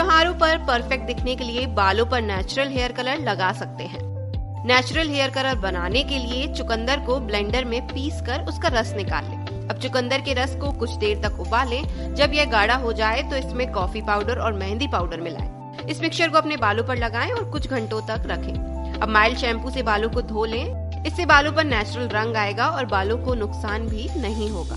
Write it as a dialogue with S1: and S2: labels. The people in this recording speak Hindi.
S1: त्योहारों पर परफेक्ट दिखने के लिए बालों पर नेचुरल हेयर कलर लगा सकते हैं। नेचुरल हेयर कलर बनाने के लिए चुकंदर को ब्लेंडर में पीस कर उसका रस निकाल लें। अब चुकंदर के रस को कुछ देर तक उबालें। जब यह गाढ़ा हो जाए तो इसमें कॉफ़ी पाउडर और मेहंदी पाउडर मिलाएँ। इस मिक्सचर को अपने बालों पर लगाएँ और कुछ घंटों तक रखें। अब माइल्ड शैम्पू से बालों को धो लें। इससे बालों पर नेचुरल रंग आएगा और बालों को नुकसान भी नहीं होगा।